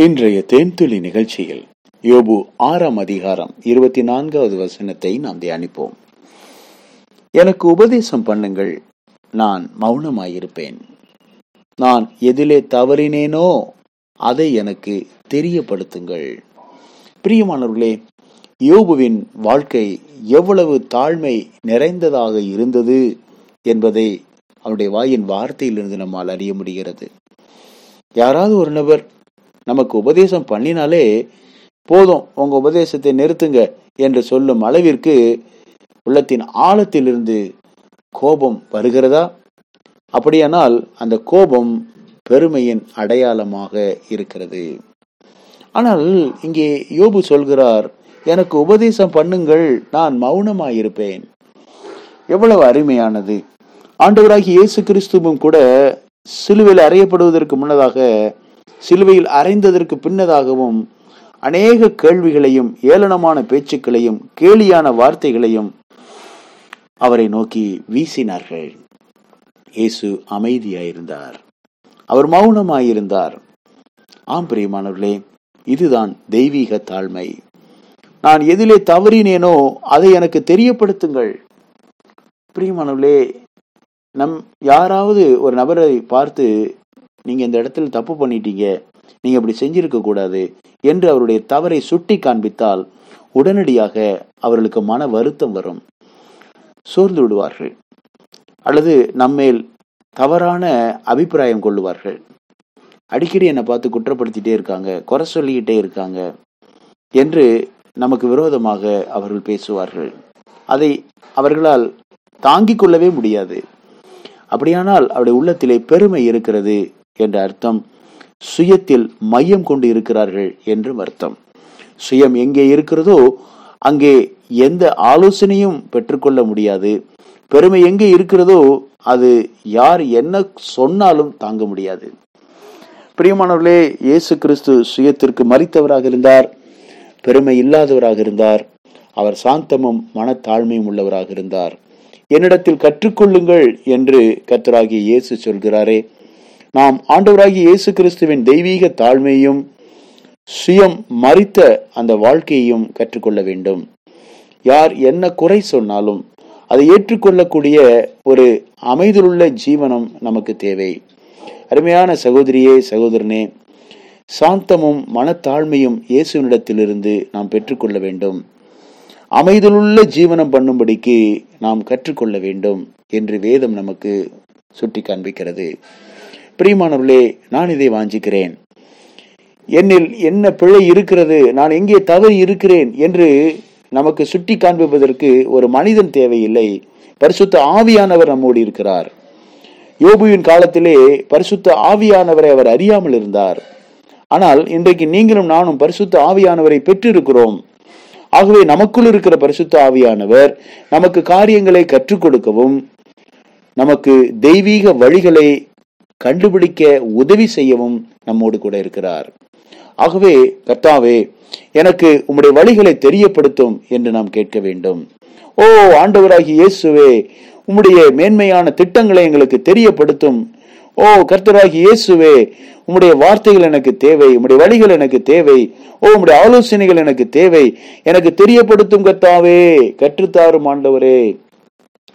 இன்றைய தேன்துளி நிகழ்ச்சியில் யோபு ஆறாம் அதிகாரம் இருபத்தி நான்காவது வசனத்தை நாம் தியானிப்போம். எனக்கு உபதேசம் பண்ணுங்கள் நான் மௌனமாயிருப்பேன். நான் எதிலே தவறினேனோ அதை எனக்கு தெரியப்படுத்துங்கள். பிரியமானவர்களே யோபுவின் வாழ்க்கை எவ்வளவு தாழ்மை நிறைந்ததாக இருந்தது என்பதை அவருடைய வாயின் வார்த்தையிலிருந்து நம்மால் அறிய முடிகிறது. யாராவது ஒரு நபர் நமக்கு உபதேசம் பண்ணினாலே போதும். உங்க உபதேசத்தை நிறுத்துங்க என்று சொல்லும் அளவிற்கு உள்ளத்தின் ஆழத்திலிருந்து கோபம் வருகிறதா? அப்படியானால் அந்த கோபம் பெருமையின் அடையாளமாக இருக்கிறது. ஆனால் இங்கே யோபு சொல்கிறார் எனக்கு உபதேசம் பண்ணுங்கள் நான் மௌனமாயிருப்பேன். எவ்வளவு அருமையானது. ஆண்டவராகி இயேசு கிறிஸ்துவும் கூட சிலுவையில் அறையப்படுவதற்கு முன்னதாக சிலுவையில் அறைந்ததற்கு பின்னதாகவும் அநேக கேள்விகளையும் ஏளனமான பேச்சுக்களையும் கேலியான வார்த்தைகளையும் அவரை நோக்கி வீசினார்கள். இயேசு அமைதியாயிருந்தார். அவர் மௌனமாயிருந்தார். ஆம் பிரியமானவர்களே இதுதான் தெய்வீக தாழ்மை. நான் எதிலே தவறினேனோ அதை எனக்கு தெரியப்படுத்துங்கள். பிரியமானவர்களே நம் யாராவது ஒரு நபரை பார்த்து நீங்க இந்த இடத்துல தப்பு பண்ணிட்டீங்க. நீங்க அப்படி செஞ்சிருக்க கூடாது என்று அவருடைய தவறை சுட்டி காண்பித்தால் உடனடியாக அவர்களுக்கு மன வருத்தம் வரும். சோர்ந்து விடுவார்கள். அல்லது நம்மேல் தவறான அபிப்பிராயம் கொள்ளுவார்கள். அடிக்கடி என்னை பார்த்து குற்றப்படுத்திட்டே இருக்காங்க குறை சொல்லிக்கிட்டே இருக்காங்க என்று நமக்கு விரோதமாக அவர்கள் பேசுவார்கள். அதை அவர்களால் தாங்கிக் கொள்ளவே முடியாது. அப்படியானால் அவருடைய உள்ளத்திலே பெருமை இருக்கிறது என்ற அர்த்தம். சுயத்தில் மையம் கொண்டு இருக்கிறார்கள் என்றும் அர்த்தம். சுயம் எங்கே இருக்கிறதோ அங்கே எந்த ஆலோசனையும் பெற்றுக்கொள்ள முடியாது. பெருமை எங்கே இருக்கிறதோ அது யார் என்ன சொன்னாலும் தாங்க முடியாது. பிரியமானவர்களே இயேசு கிறிஸ்து சுயத்திற்கு மறித்தவராக இருந்தார் பெருமை இல்லாதவராக இருந்தார் அவர் சாந்தமும் மனத்தாழ்மையும் உள்ளவராக இருந்தார். என்னிடத்தில் கற்றுக்கொள்ளுங்கள் என்று கத்தராகிய இயேசு சொல்கிறாரே நாம் ஆண்டவராகிய இயேசு கிறிஸ்துவின் தெய்வீக தாழ்மையும் சுயம் மறித்த அந்த வாழ்க்கையையும் கற்றுக்கொள்ள வேண்டும். யார் என்ன குறை சொன்னாலும் அதை ஏற்றுக்கொள்ளக்கூடிய ஒரு அமைதியுள்ள ஜீவனம் நமக்கு தேவை. அருமையான சகோதரியே சகோதரனே சாந்தமும் மனத்தாழ்மையும் இயேசுவினிடத்திலிருந்து நாம் பெற்றுக்கொள்ள வேண்டும். அமைதலுள்ள ஜீவனம் பண்ணும்படிக்கு நாம் கற்றுக்கொள்ள வேண்டும் என்று வேதம் நமக்கு சுட்டி காண்பிக்கிறது பிரியமானவர்களே நான் இதை வாஞ்சிக்கிறேன். என்னில் என்ன பிழை இருக்கிறது? நான் எங்கே தவறி இருக்கிறேன்? என்று நமக்கு சுட்டி காண்பிப்பதற்கு ஒரு மனிதன் தேவையில்லை. பரிசுத்த ஆவியானவர் நம்மோடு இருக்கிறார். யோபுவின் காலத்திலே பரிசுத்த ஆவியானவரை அவர் அறியாமல் இருந்தார். ஆனால் இன்றைக்கு நீங்களும் நானும் பரிசுத்த ஆவியானவரை பெற்றிருக்கிறோம். ஆகவே நமக்குள் இருக்கிற பரிசுத்த ஆவியானவர் நமக்கு காரியங்களை கற்றுக் கொடுக்கவும் நமக்கு தெய்வீக வழிகளை கண்டுபிடிக்க உதவி செய்யவும் நம்மோடு கூட இருக்கிறார். ஆகவே கர்த்தாவே எனக்கு உம்முடைய வழிகளை தெரியப்படுத்தும் என்று நாம் கேட்க வேண்டும். ஓ ஆண்டவராகி இயேசுவே உம்முடைய மேன்மையான திட்டங்களை எங்களுக்கு தெரியப்படுத்தும். ஓ கர்த்தராகி இயேசுவே உம்முடைய வார்த்தைகள் எனக்கு தேவை உம்முடைய வழிகள் எனக்கு தேவை ஓ உம்முடைய ஆலோசனைகள் எனக்கு தேவை எனக்கு தெரியப்படுத்தும் கர்த்தாவே கற்றுத்தாரும் ஆண்டவரே.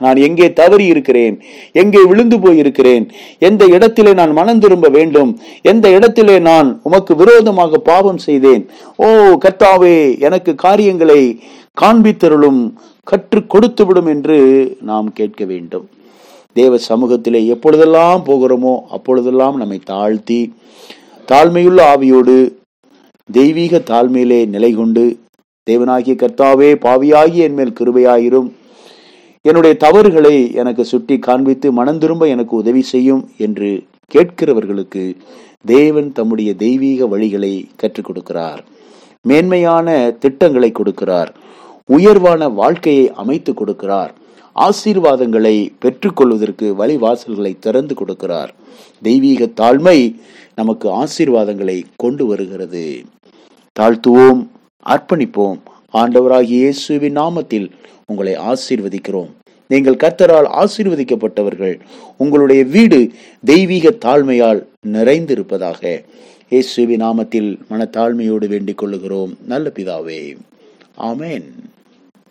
நான் எங்கே தவறி இருக்கிறேன்? எங்கே விழுந்து போயிருக்கிறேன்? எந்த இடத்திலே நான் மனம் திரும்ப வேண்டும்? எந்த இடத்திலே நான் உமக்கு விரோதமாக பாவம் செய்தேன்? ஓ கர்த்தாவே எனக்கு காரியங்களை காண்பித்தருளும் கற்றுக் கொடுத்துவிடும் என்று நாம் கேட்க வேண்டும். தேவ சமூகத்திலே எப்பொழுதெல்லாம் போகிறோமோ அப்பொழுதெல்லாம் நம்மை தாழ்த்தி தாழ்மையுள்ள ஆவியோடு தெய்வீக தாழ்மையிலே நிலை கொண்டு தேவனாகிய கர்த்தாவே பாவியாகி என் மேல் கிருபையாயிரும். என்னுடைய தவறுகளை எனக்கு சுட்டி காண்பித்து மனம் திரும்ப எனக்கு உதவி செய்யும் என்று கேட்கிறவர்களுக்கு தேவன் தம்முடைய தெய்வீக வழிகளை கற்றுக் கொடுக்கிறார். மேன்மையான திட்டங்களை கொடுக்கிறார். உயர்வான வாழ்க்கையை அமைத்து கொடுக்கிறார். ஆசீர்வாதங்களை பெற்றுக்கொள்வதற்கு வழிவாசல்களை திறந்து கொடுக்கிறார். தெய்வீக தாழ்மை நமக்கு ஆசீர்வாதங்களை கொண்டு வருகிறது. தாழ்த்துவோம் அர்ப்பணிப்போம். ஆண்டவராகிய இயேசுவின் நாமத்தில் உங்களை ஆசீர்வதிக்கிறோம். நீங்கள் கர்த்தரால் ஆசீர்வதிக்கப்பட்டவர்கள் உங்களுடைய வீடு தெய்வீக தாழ்மையால் நிறைந்திருப்பதாக இயேசுவின் நாமத்தில் மனத்தாழ்மையோடு வேண்டிக் கொள்ளுகிறோம். நல்ல பிதாவே. ஆமேன்.